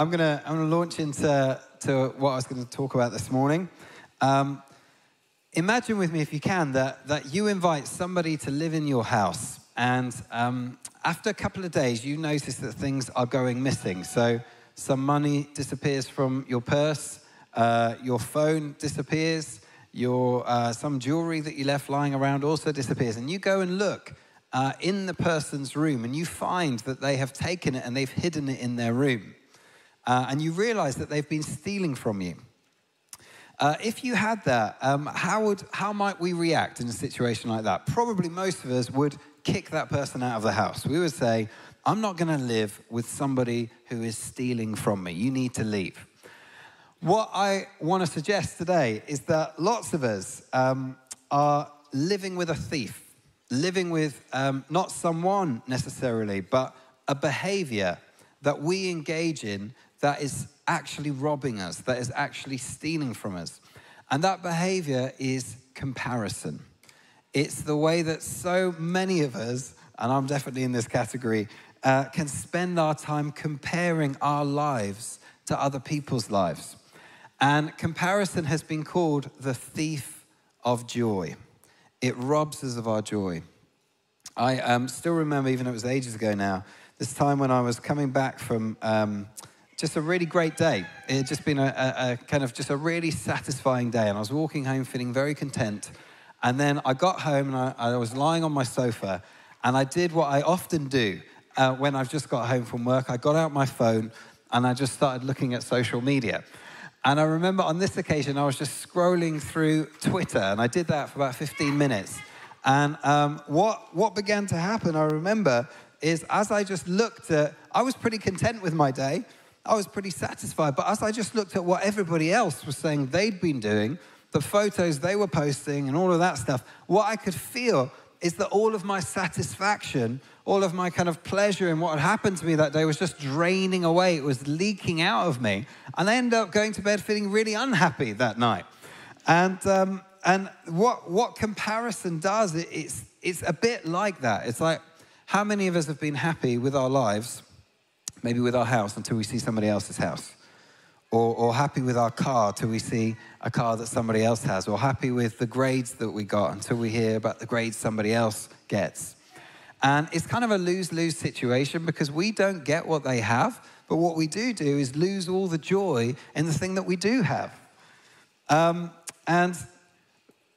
I'm to I'm gonna launch into to what I was going to talk about this morning. Um, imagine with me, if you can, that, that you invite somebody to live in your house. And um, after a couple of days, you notice that things are going missing. So some money disappears from your purse, uh, your phone disappears, your, uh, some jewelry that you left lying around also disappears. And you go and look uh, in the person's room and you find that they have taken it and they've hidden it in their room. Uh, and you realize that they've been stealing from you. Uh, if you had that, um, how, would, how might we react in a situation like that? Probably most of us would kick that person out of the house. We would say, I'm not going to live with somebody who is stealing from me. You need to leave. What I want to suggest today is that lots of us um, are living with a thief living with um, not someone necessarily, but a behavior that we engage in that is actually robbing us, that is actually stealing from us. And that behavior is comparison. It's the way that so many of us, and I'm definitely in this category, uh, can spend our time comparing our lives to other people's lives. And comparison has been called the thief of joy it robs us of our joy. I um, still remember, even though it was ages ago now, this time when I was coming back from um, just a really great day. It had just been a, a, a, kind of just a really satisfying day, and I was walking home feeling very content. And then I got home and I, I was lying on my sofa, and I did what I often do uh, when I've just got home from work. I got out my phone and I just started looking at social media. And I remember on this occasion, I was just scrolling through Twitter, and I did that for about 15 minutes. And um, what, what began to happen, I remember, is as I just looked at, I was pretty content with my day. I was pretty satisfied. But as I just looked at what everybody else was saying they'd been doing, the photos they were posting, and all of that stuff, what I could feel is that all of my satisfaction, all of my kind of pleasure in what had happened to me that day was just draining away. It was leaking out of me. And I ended up going to bed feeling really unhappy that night. And, um, and what, what comparison does, it, it's, it's a bit like that. It's like, how many of us have been happy with our lives, maybe with our house, until we see somebody else's house? Or, or happy with our car till we see a car that somebody else has, or happy with the grades that we got until we hear about the grades somebody else gets. And it's kind of a lose lose situation because we don't get what they have, but what we do do is lose all the joy in the thing that we do have. Um, and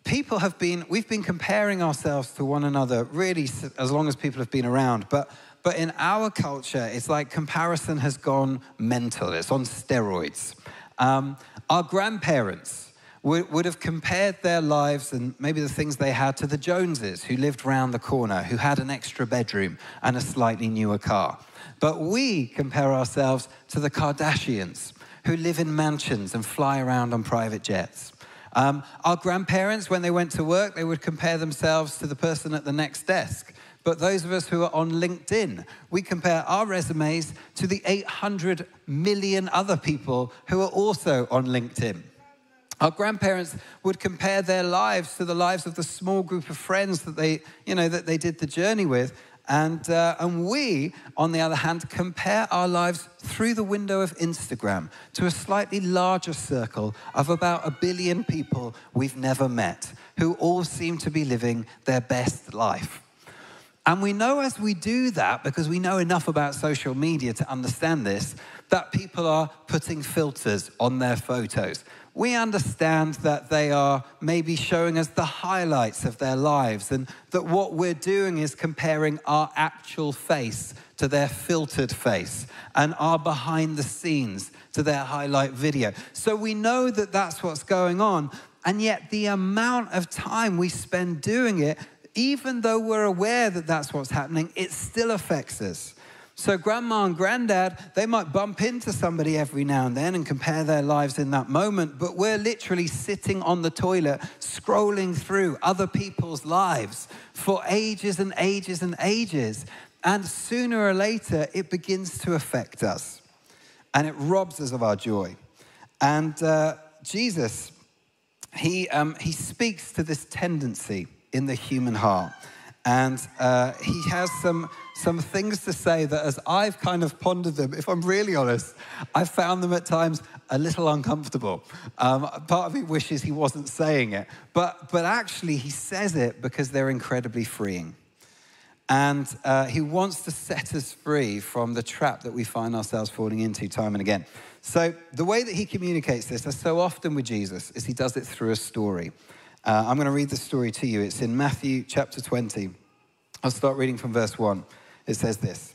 people have been, we've been comparing ourselves to one another really as long as people have been around. But but in our culture, it's like comparison has gone mental, it's on steroids. Um, our grandparents would, have compared their lives and maybe the things they had to the Joneses, who lived round the corner, who had an extra bedroom and a slightly newer car. But we compare ourselves to the Kardashians, who live in mansions and fly around on private jets. Um, our grandparents, when they went to work, they would compare themselves to the person at the next desk but those of us who are on LinkedIn, we compare our resumes to the 800 million other people who are also on LinkedIn. Our grandparents would compare their lives to the lives of the small group of friends that they, you know, that they did the journey with. And, uh, and we, on the other hand, compare our lives through the window of Instagram to a slightly larger circle of about a billion people we've never met who all seem to be living their best life. And we know as we do that, because we know enough about social media to understand this, that people are putting filters on their photos. We understand that they are maybe showing us the highlights of their lives, and that what we're doing is comparing our actual face to their filtered face and our behind the scenes to their highlight video. So we know that that's what's going on, and yet the amount of time we spend doing it even though we're aware that that's what's happening, it still affects us. So, grandma and granddad, they might bump into somebody every now and then and compare their lives in that moment, but we're literally sitting on the toilet, scrolling through other people's lives for ages and ages and ages. And sooner or later, it begins to affect us and it robs us of our joy. And uh, Jesus, he, um, he speaks to this tendency in the human heart. And uh, he has some, some things to say that, as I've kind of pondered them, if I'm really honest, I've found them at times a little uncomfortable. Um, part of me wishes he wasn't saying it, but, but actually, he says it because they're incredibly freeing. And uh, he wants to set us free from the trap that we find ourselves falling into time and again. So, the way that he communicates this, as so often with Jesus, is he does it through a story. Uh, I'm going to read the story to you. It's in Matthew chapter 20. I'll start reading from verse 1. It says this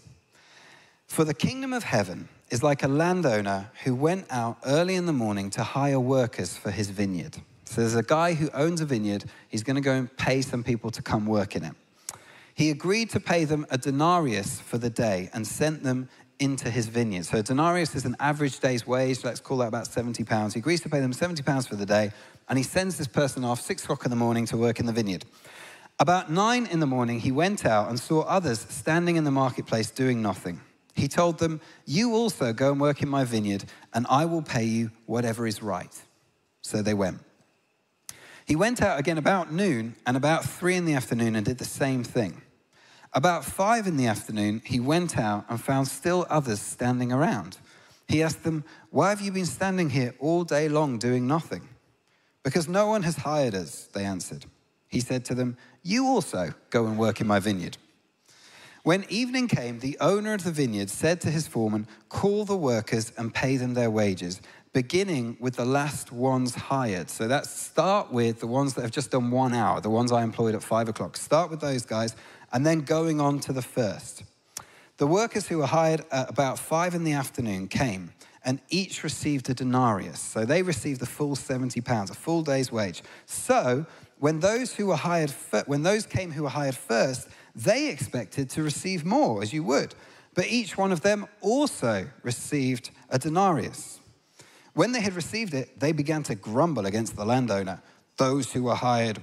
For the kingdom of heaven is like a landowner who went out early in the morning to hire workers for his vineyard. So there's a guy who owns a vineyard. He's going to go and pay some people to come work in it. He agreed to pay them a denarius for the day and sent them into his vineyard. So a denarius is an average day's wage. Let's call that about 70 pounds. He agrees to pay them 70 pounds for the day and he sends this person off six o'clock in the morning to work in the vineyard. About nine in the morning, he went out and saw others standing in the marketplace doing nothing. He told them, You also go and work in my vineyard, and I will pay you whatever is right. So they went. He went out again about noon and about three in the afternoon and did the same thing. About five in the afternoon, he went out and found still others standing around. He asked them, Why have you been standing here all day long doing nothing? Because no one has hired us, they answered. He said to them, You also go and work in my vineyard. When evening came, the owner of the vineyard said to his foreman, Call the workers and pay them their wages, beginning with the last ones hired. So that's start with the ones that have just done one hour, the ones I employed at five o'clock. Start with those guys, and then going on to the first. The workers who were hired at about five in the afternoon came and each received a denarius. So they received the full 70 pounds, a full day's wage. So when those who were hired, when those came who were hired first, they expected to receive more, as you would. But each one of them also received a denarius. When they had received it, they began to grumble against the landowner. Those who were hired,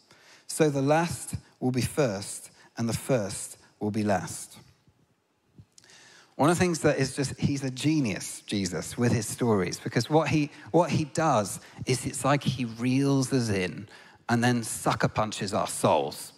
So the last will be first, and the first will be last. One of the things that is just, he's a genius, Jesus, with his stories, because what he, what he does is it's like he reels us in and then sucker punches our souls.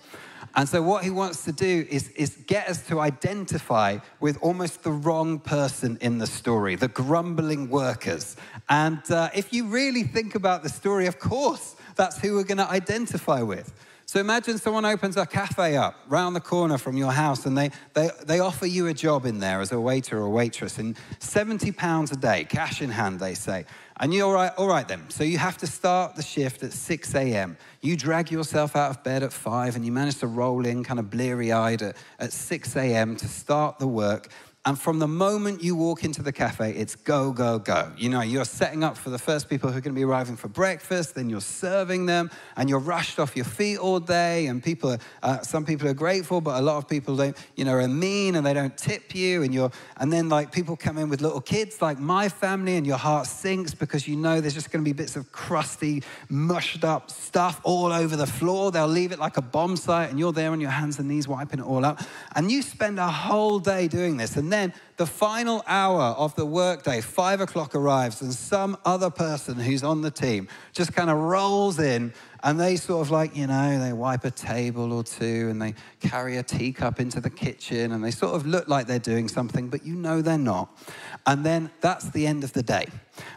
And so, what he wants to do is, is get us to identify with almost the wrong person in the story, the grumbling workers. And uh, if you really think about the story, of course, that's who we're going to identify with. So imagine someone opens a cafe up round the corner from your house and they, they, they offer you a job in there as a waiter or waitress and 70 pounds a day, cash in hand, they say. And you're all right, all right then. So you have to start the shift at 6 a.m. You drag yourself out of bed at 5 and you manage to roll in kind of bleary eyed at, at 6 a.m. to start the work. And from the moment you walk into the cafe, it's go, go, go. You know, you're setting up for the first people who are going to be arriving for breakfast, then you're serving them, and you're rushed off your feet all day. And people, are, uh, some people are grateful, but a lot of people don't, you know, are mean and they don't tip you. And you're, and then like people come in with little kids, like my family, and your heart sinks because you know there's just going to be bits of crusty, mushed up stuff all over the floor. They'll leave it like a bomb site, and you're there on your hands and knees wiping it all up. And you spend a whole day doing this. And then the final hour of the workday, five o'clock arrives, and some other person who's on the team just kind of rolls in and they sort of like, you know, they wipe a table or two and they carry a teacup into the kitchen and they sort of look like they're doing something, but you know they're not. And then that's the end of the day.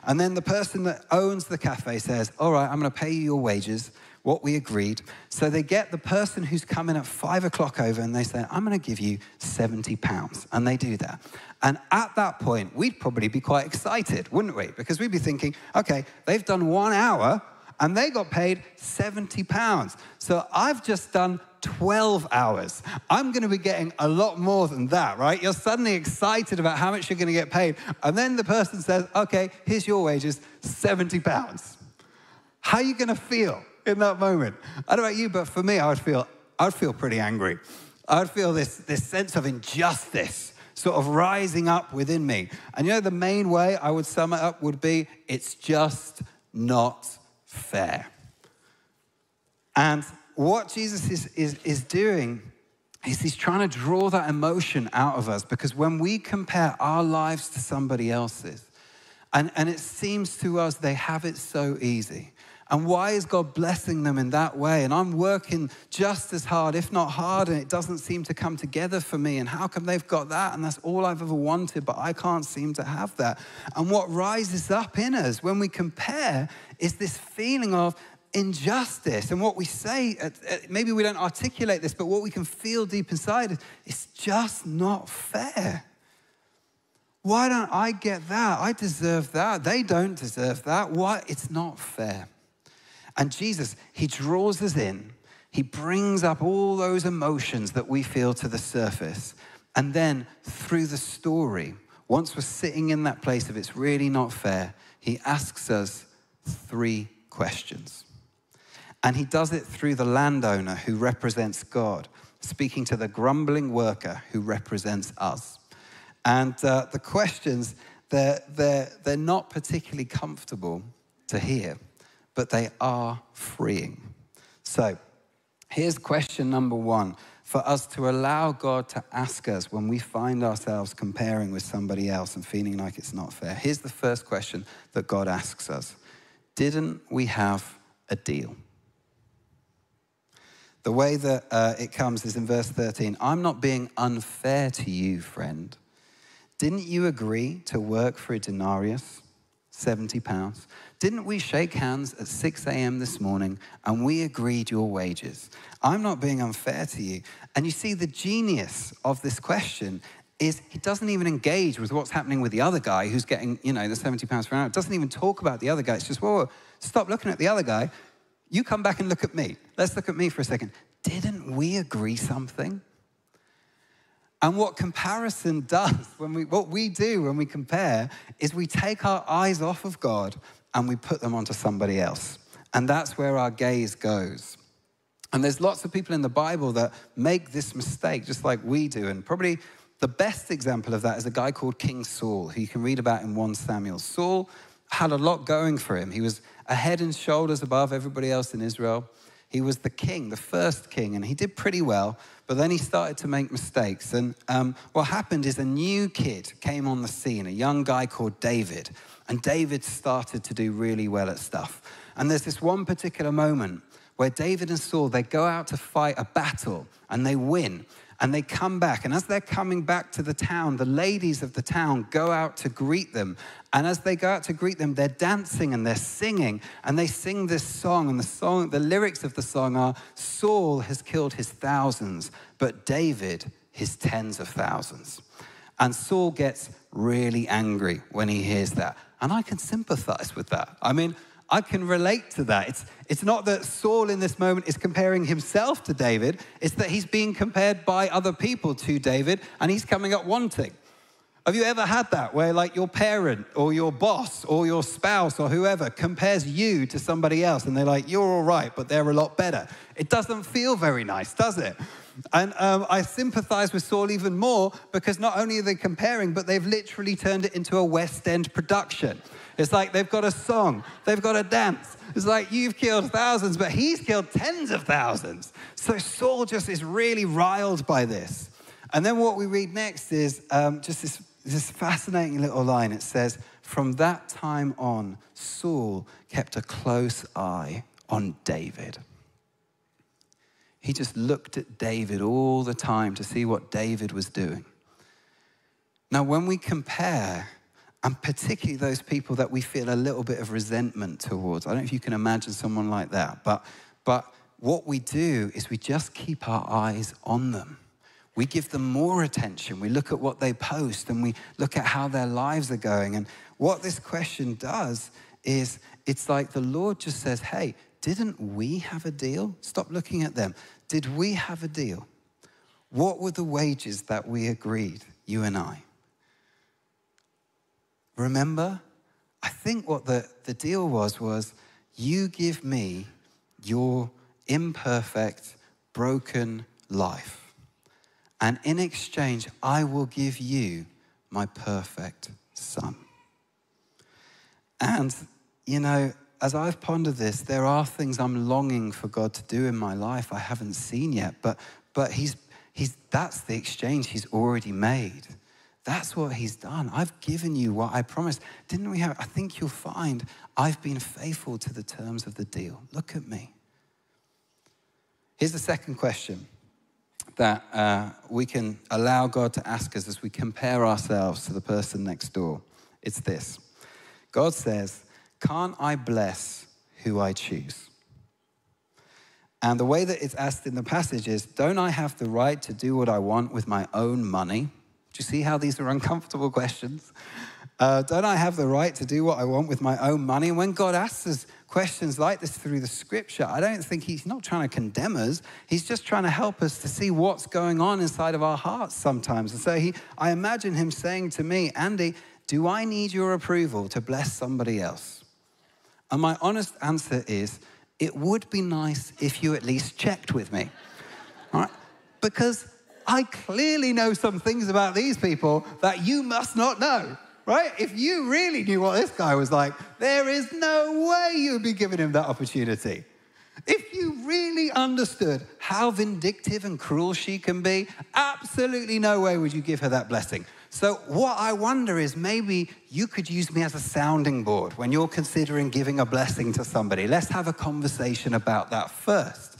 And then the person that owns the cafe says, All right, I'm going to pay you your wages what we agreed. So they get the person who's coming at five o'clock over and they say, I'm going to give you 70 pounds. And they do that. And at that point, we'd probably be quite excited, wouldn't we? Because we'd be thinking, okay, they've done one hour and they got paid 70 pounds. So I've just done 12 hours. I'm going to be getting a lot more than that, right? You're suddenly excited about how much you're going to get paid. And then the person says, okay, here's your wages, 70 pounds. How are you going to feel? In that moment. I don't know about you, but for me, I would feel, I would feel pretty angry. I would feel this, this sense of injustice sort of rising up within me. And you know, the main way I would sum it up would be it's just not fair. And what Jesus is, is, is doing is he's trying to draw that emotion out of us because when we compare our lives to somebody else's, and, and it seems to us they have it so easy. And why is God blessing them in that way? And I'm working just as hard, if not harder, and it doesn't seem to come together for me. And how come they've got that? And that's all I've ever wanted, but I can't seem to have that. And what rises up in us when we compare is this feeling of injustice. And what we say, maybe we don't articulate this, but what we can feel deep inside is it's just not fair. Why don't I get that? I deserve that. They don't deserve that. Why? It's not fair. And Jesus, he draws us in. He brings up all those emotions that we feel to the surface. And then through the story, once we're sitting in that place of it's really not fair, he asks us three questions. And he does it through the landowner who represents God, speaking to the grumbling worker who represents us. And uh, the questions, they're, they're, they're not particularly comfortable to hear but they are freeing. So here's question number one for us to allow God to ask us when we find ourselves comparing with somebody else and feeling like it's not fair. Here's the first question that God asks us Didn't we have a deal? The way that uh, it comes is in verse 13 I'm not being unfair to you, friend. Didn't you agree to work for a denarius, 70 pounds? Didn't we shake hands at 6 a.m. this morning and we agreed your wages? I'm not being unfair to you. And you see, the genius of this question is he doesn't even engage with what's happening with the other guy who's getting, you know, the 70 pounds per hour. Doesn't even talk about the other guy. It's just, whoa, stop looking at the other guy. You come back and look at me. Let's look at me for a second. Didn't we agree something? And what comparison does, when we, what we do when we compare, is we take our eyes off of God and we put them onto somebody else. And that's where our gaze goes. And there's lots of people in the Bible that make this mistake, just like we do. And probably the best example of that is a guy called King Saul, who you can read about in 1 Samuel. Saul had a lot going for him. He was a head and shoulders above everybody else in Israel. He was the king, the first king, and he did pretty well, but then he started to make mistakes. And um, what happened is a new kid came on the scene, a young guy called David. And David started to do really well at stuff. And there's this one particular moment where David and Saul, they go out to fight a battle and they win. And they come back. And as they're coming back to the town, the ladies of the town go out to greet them. And as they go out to greet them, they're dancing and they're singing. And they sing this song. And the song, the lyrics of the song are Saul has killed his thousands, but David his tens of thousands. And Saul gets really angry when he hears that. And I can sympathize with that. I mean, I can relate to that. It's, it's not that Saul in this moment is comparing himself to David, it's that he's being compared by other people to David and he's coming up wanting. Have you ever had that where, like, your parent or your boss or your spouse or whoever compares you to somebody else and they're like, you're all right, but they're a lot better? It doesn't feel very nice, does it? And um, I sympathize with Saul even more because not only are they comparing, but they've literally turned it into a West End production. It's like they've got a song, they've got a dance. It's like you've killed thousands, but he's killed tens of thousands. So Saul just is really riled by this. And then what we read next is um, just this, this fascinating little line. It says, From that time on, Saul kept a close eye on David. He just looked at David all the time to see what David was doing. Now, when we compare, and particularly those people that we feel a little bit of resentment towards, I don't know if you can imagine someone like that, but, but what we do is we just keep our eyes on them. We give them more attention. We look at what they post and we look at how their lives are going. And what this question does is it's like the Lord just says, Hey, didn't we have a deal? Stop looking at them. Did we have a deal? What were the wages that we agreed, you and I? Remember? I think what the, the deal was was you give me your imperfect, broken life. and in exchange, I will give you my perfect son. And, you know, as I've pondered this, there are things I'm longing for God to do in my life I haven't seen yet, but, but he's, he's, that's the exchange He's already made. That's what He's done. I've given you what I promised. Didn't we have? I think you'll find I've been faithful to the terms of the deal. Look at me. Here's the second question that uh, we can allow God to ask us as we compare ourselves to the person next door. It's this God says, Can't I bless who I choose? And the way that it's asked in the passage is Don't I have the right to do what I want with my own money? Do you see how these are uncomfortable questions? Uh, don't I have the right to do what I want with my own money? And when God asks us questions like this through the scripture, I don't think He's not trying to condemn us. He's just trying to help us to see what's going on inside of our hearts sometimes. And so he, I imagine Him saying to me, Andy, do I need your approval to bless somebody else? And my honest answer is, it would be nice if you at least checked with me. All right? Because I clearly know some things about these people that you must not know right? If you really knew what this guy was like, there is no way you'd be giving him that opportunity. If you really understood how vindictive and cruel she can be, absolutely no way would you give her that blessing. So, what I wonder is maybe you could use me as a sounding board when you're considering giving a blessing to somebody. Let's have a conversation about that first.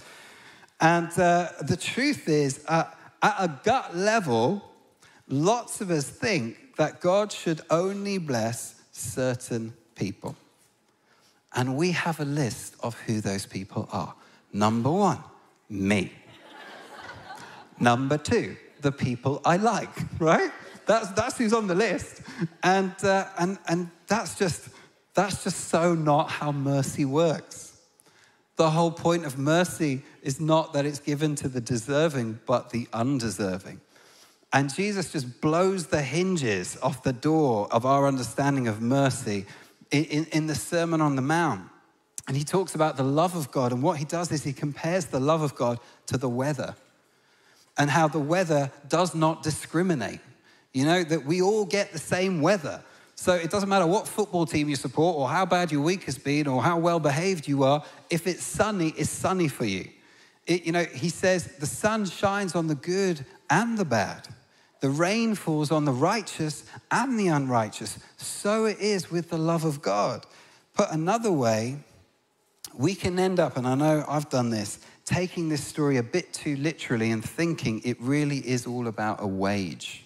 And uh, the truth is, uh, at a gut level, lots of us think that God should only bless certain people. And we have a list of who those people are. Number one, me. Number two, the people I like, right? That's, that's who's on the list. And, uh, and, and that's, just, that's just so not how mercy works. The whole point of mercy is not that it's given to the deserving, but the undeserving. And Jesus just blows the hinges off the door of our understanding of mercy in, in, the Sermon on the Mount. And he talks about the love of God. And what he does is he compares the love of God to the weather and how the weather does not discriminate. You know, that we all get the same weather. So it doesn't matter what football team you support or how bad your week has been or how well behaved you are, if it's sunny, it's sunny for you. It, you know, he says the sun shines on the good and the bad. The rain falls on the righteous and the unrighteous. So it is with the love of God. Put another way, we can end up, and I know I've done this, taking this story a bit too literally and thinking it really is all about a wage.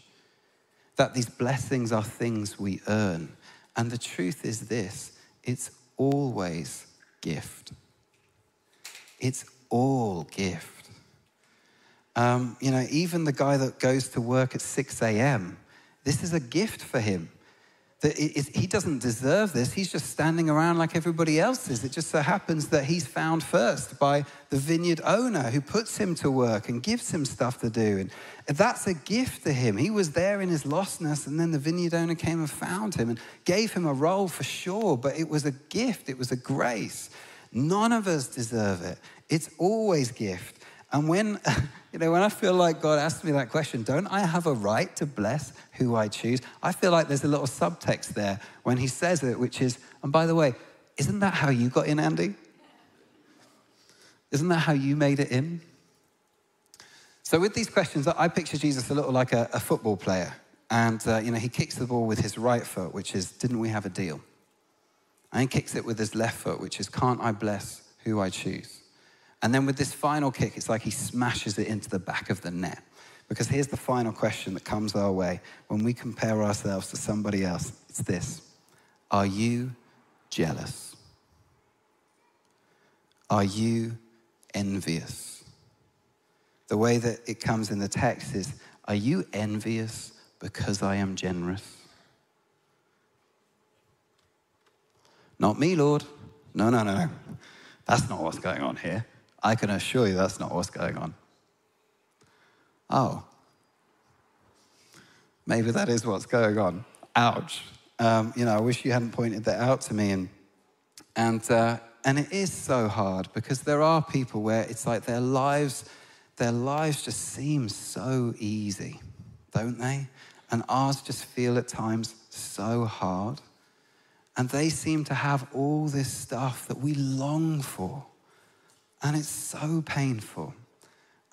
That these blessings are things we earn. And the truth is this it's always gift. It's all gift. Um, you know, even the guy that goes to work at 6 a.m., this is a gift for him. That he doesn't deserve this. He's just standing around like everybody else is. It just so happens that he's found first by the vineyard owner who puts him to work and gives him stuff to do. And that's a gift to him. He was there in his lostness, and then the vineyard owner came and found him and gave him a role for sure, but it was a gift, it was a grace. None of us deserve it. It's always gift. And when, you know, when I feel like God asked me that question, don't I have a right to bless who I choose? I feel like there's a little subtext there when he says it, which is, and by the way, isn't that how you got in, Andy? Isn't that how you made it in? So with these questions, I picture Jesus a little like a, a football player. And, uh, you know, he kicks the ball with his right foot, which is, didn't we have a deal? And he kicks it with his left foot, which is, can't I bless who I choose? And then with this final kick, it's like he smashes it into the back of the net. Because here's the final question that comes our way when we compare ourselves to somebody else it's this Are you jealous? Are you envious? The way that it comes in the text is Are you envious because I am generous? Not me, Lord. No, no, no. no. That's not what's going on here. I can assure you that's not what's going on. Oh, maybe that is what's going on. Ouch. Um, you know, I wish you hadn't pointed that out to me. And, and, uh, and it is so hard because there are people where it's like their lives, their lives just seem so easy, don't they? And ours just feel at times so hard. And they seem to have all this stuff that we long for. And it's so painful.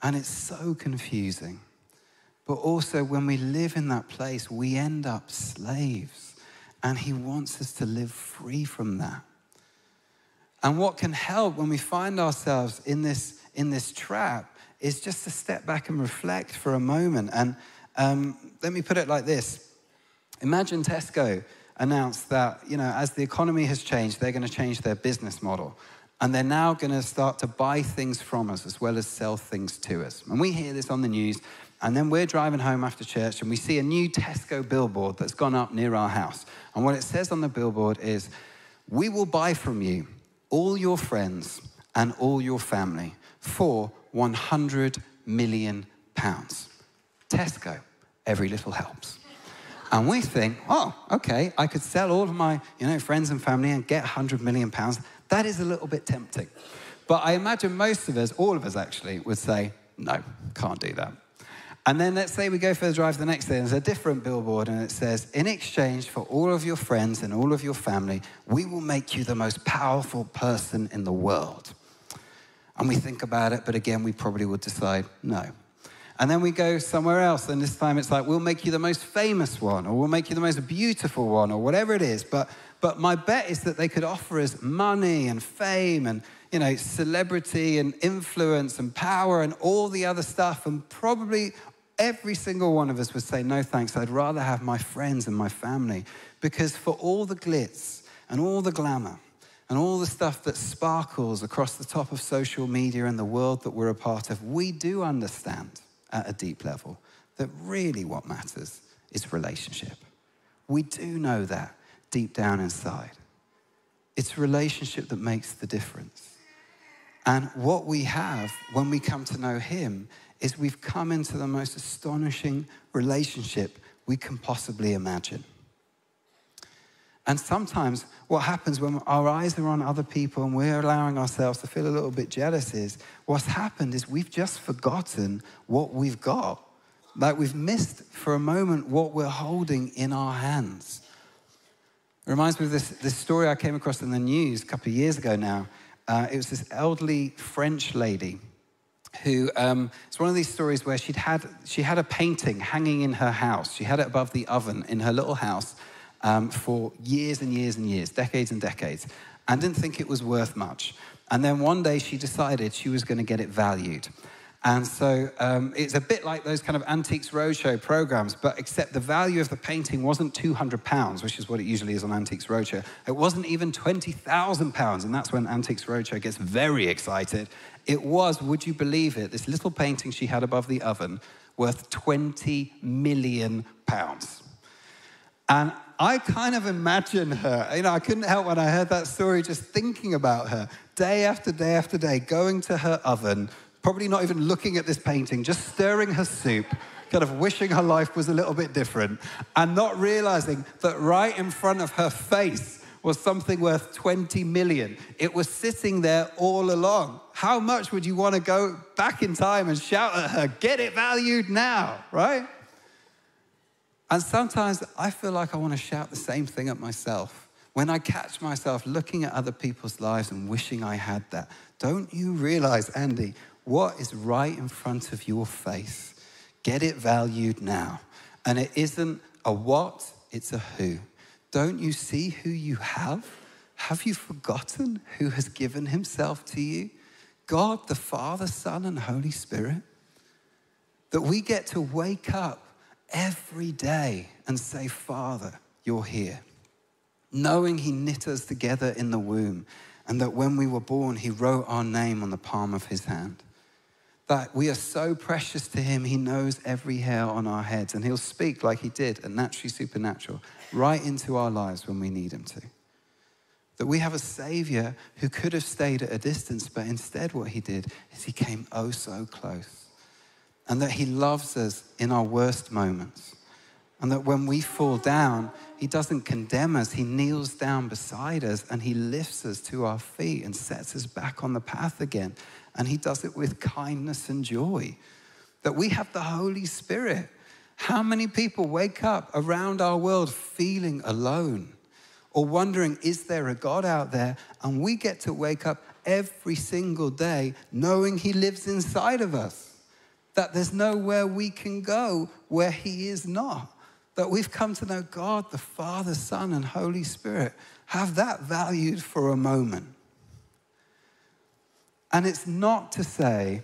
And it's so confusing. But also, when we live in that place, we end up slaves. And He wants us to live free from that. And what can help when we find ourselves in this, in this trap is just to step back and reflect for a moment. And um, let me put it like this Imagine Tesco announced that, you know, as the economy has changed, they're going to change their business model. And they're now going to start to buy things from us as well as sell things to us. And we hear this on the news, and then we're driving home after church and we see a new Tesco billboard that's gone up near our house. And what it says on the billboard is, We will buy from you all your friends and all your family for 100 million pounds. Tesco, every little helps. And we think, oh, okay, I could sell all of my you know, friends and family and get 100 million pounds. That is a little bit tempting. But I imagine most of us, all of us actually, would say, no, can't do that. And then let's say we go for the drive the next day, and there's a different billboard, and it says, In exchange for all of your friends and all of your family, we will make you the most powerful person in the world. And we think about it, but again, we probably would decide no. And then we go somewhere else, and this time it's like, we'll make you the most famous one, or we'll make you the most beautiful one, or whatever it is. But but my bet is that they could offer us money and fame and, you know, celebrity and influence and power and all the other stuff. And probably every single one of us would say, no thanks, I'd rather have my friends and my family. Because for all the glitz and all the glamour and all the stuff that sparkles across the top of social media and the world that we're a part of, we do understand at a deep level that really what matters is relationship. We do know that deep down inside. It's relationship that makes the difference. And what we have when we come to know Him is we've come into the most astonishing relationship we can possibly imagine. And sometimes what happens when our eyes are on other people and we're allowing ourselves to feel a little bit jealous is what's happened is we've just forgotten what we've got. Like we've missed for a moment what we're holding in our hands. It reminds me of this, this story I came across in the news a couple of years ago now. Uh, it was this elderly French lady who, um, it's one of these stories where she'd had, she had a painting hanging in her house. She had it above the oven in her little house um, for years and years and years, decades and decades, and didn't think it was worth much. And then one day she decided she was going to get it valued. And so um, it's a bit like those kind of Antiques Roadshow programs, but except the value of the painting wasn't 200 pounds, which is what it usually is on Antiques Roadshow. It wasn't even 20,000 pounds, and that's when Antiques Roadshow gets very excited. It was, would you believe it, this little painting she had above the oven worth 20 million pounds. And I kind of imagine her, you know, I couldn't help when I heard that story just thinking about her day after day after day, going to her oven, probably not even looking at this painting, just stirring her soup, kind of wishing her life was a little bit different, and not realizing that right in front of her face was something worth 20 million. It was sitting there all along. How much would you want to go back in time and shout at her, get it valued now, right? And sometimes I feel like I want to shout the same thing at myself. When I catch myself looking at other people's lives and wishing I had that, don't you realize, Andy, what is right in front of your face. Get it valued now. And it isn't a what, it's a who. Don't you see who you have? Have you forgotten who has given himself to you? God, the Father, Son, and Holy Spirit. That we get to wake up every day and say, Father, you're here. Knowing He knit us together in the womb, and that when we were born, He wrote our name on the palm of His hand that we are so precious to him, he knows every hair on our heads, and he'll speak like he did at Naturally Supernatural right into our lives when we need him to. That we have a Savior who could have stayed at a distance, but instead, what he did is he came oh so close. And that he loves us in our worst moments. And that when we fall down, He doesn't condemn us. He kneels down beside us and He lifts us to our feet and sets us back on the path again. And He does it with kindness and joy. That we have the Holy Spirit. How many people wake up around our world feeling alone or wondering, is there a God out there? And we get to wake up every single day knowing He lives inside of us, that there's nowhere we can go where He is not that we've come to know God, the Father, Son, and Holy Spirit. Have that valued for a moment. And it's not to say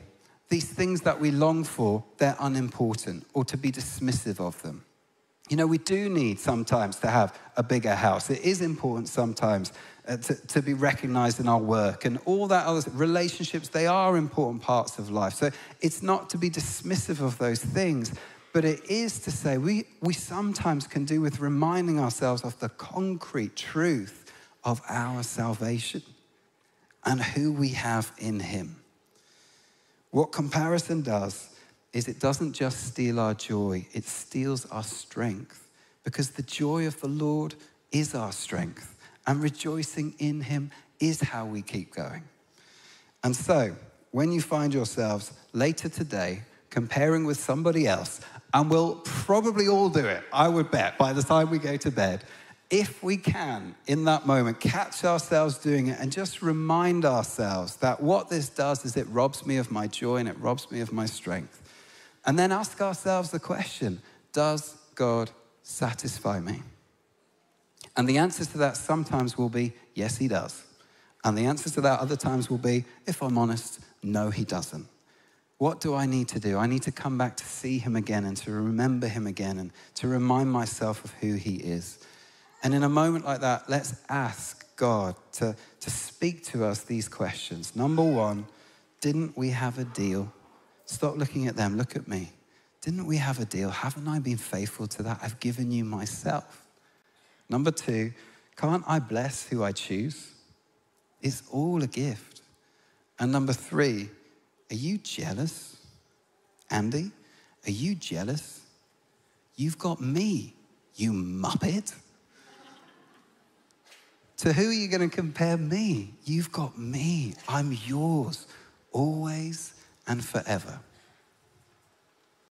these things that we long for, they're unimportant or to be dismissive of them. You know, we do need sometimes to have a bigger house. It is important sometimes uh, to, to be recognized in our work and all that other relationships, they are important parts of life. So it's not to be dismissive of those things, but it is to say we, we sometimes can do with reminding ourselves of the concrete truth of our salvation and who we have in Him. What comparison does is it doesn't just steal our joy, it steals our strength because the joy of the Lord is our strength and rejoicing in Him is how we keep going. And so, when you find yourselves later today comparing with somebody else and we'll probably all do it, I would bet, by the time we go to bed. If we can, in that moment, catch ourselves doing it and just remind ourselves that what this does is it robs me of my joy and it robs me of my strength. And then ask ourselves the question Does God satisfy me? And the answer to that sometimes will be yes, he does. And the answer to that other times will be, if I'm honest, no, he doesn't. What do I need to do? I need to come back to see him again and to remember him again and to remind myself of who he is. And in a moment like that, let's ask God to, to speak to us these questions. Number one, didn't we have a deal? Stop looking at them, look at me. Didn't we have a deal? Haven't I been faithful to that? I've given you myself. Number two, can't I bless who I choose? It's all a gift. And number three, are you jealous? Andy, are you jealous? You've got me, you muppet. to who are you going to compare me? You've got me. I'm yours, always and forever.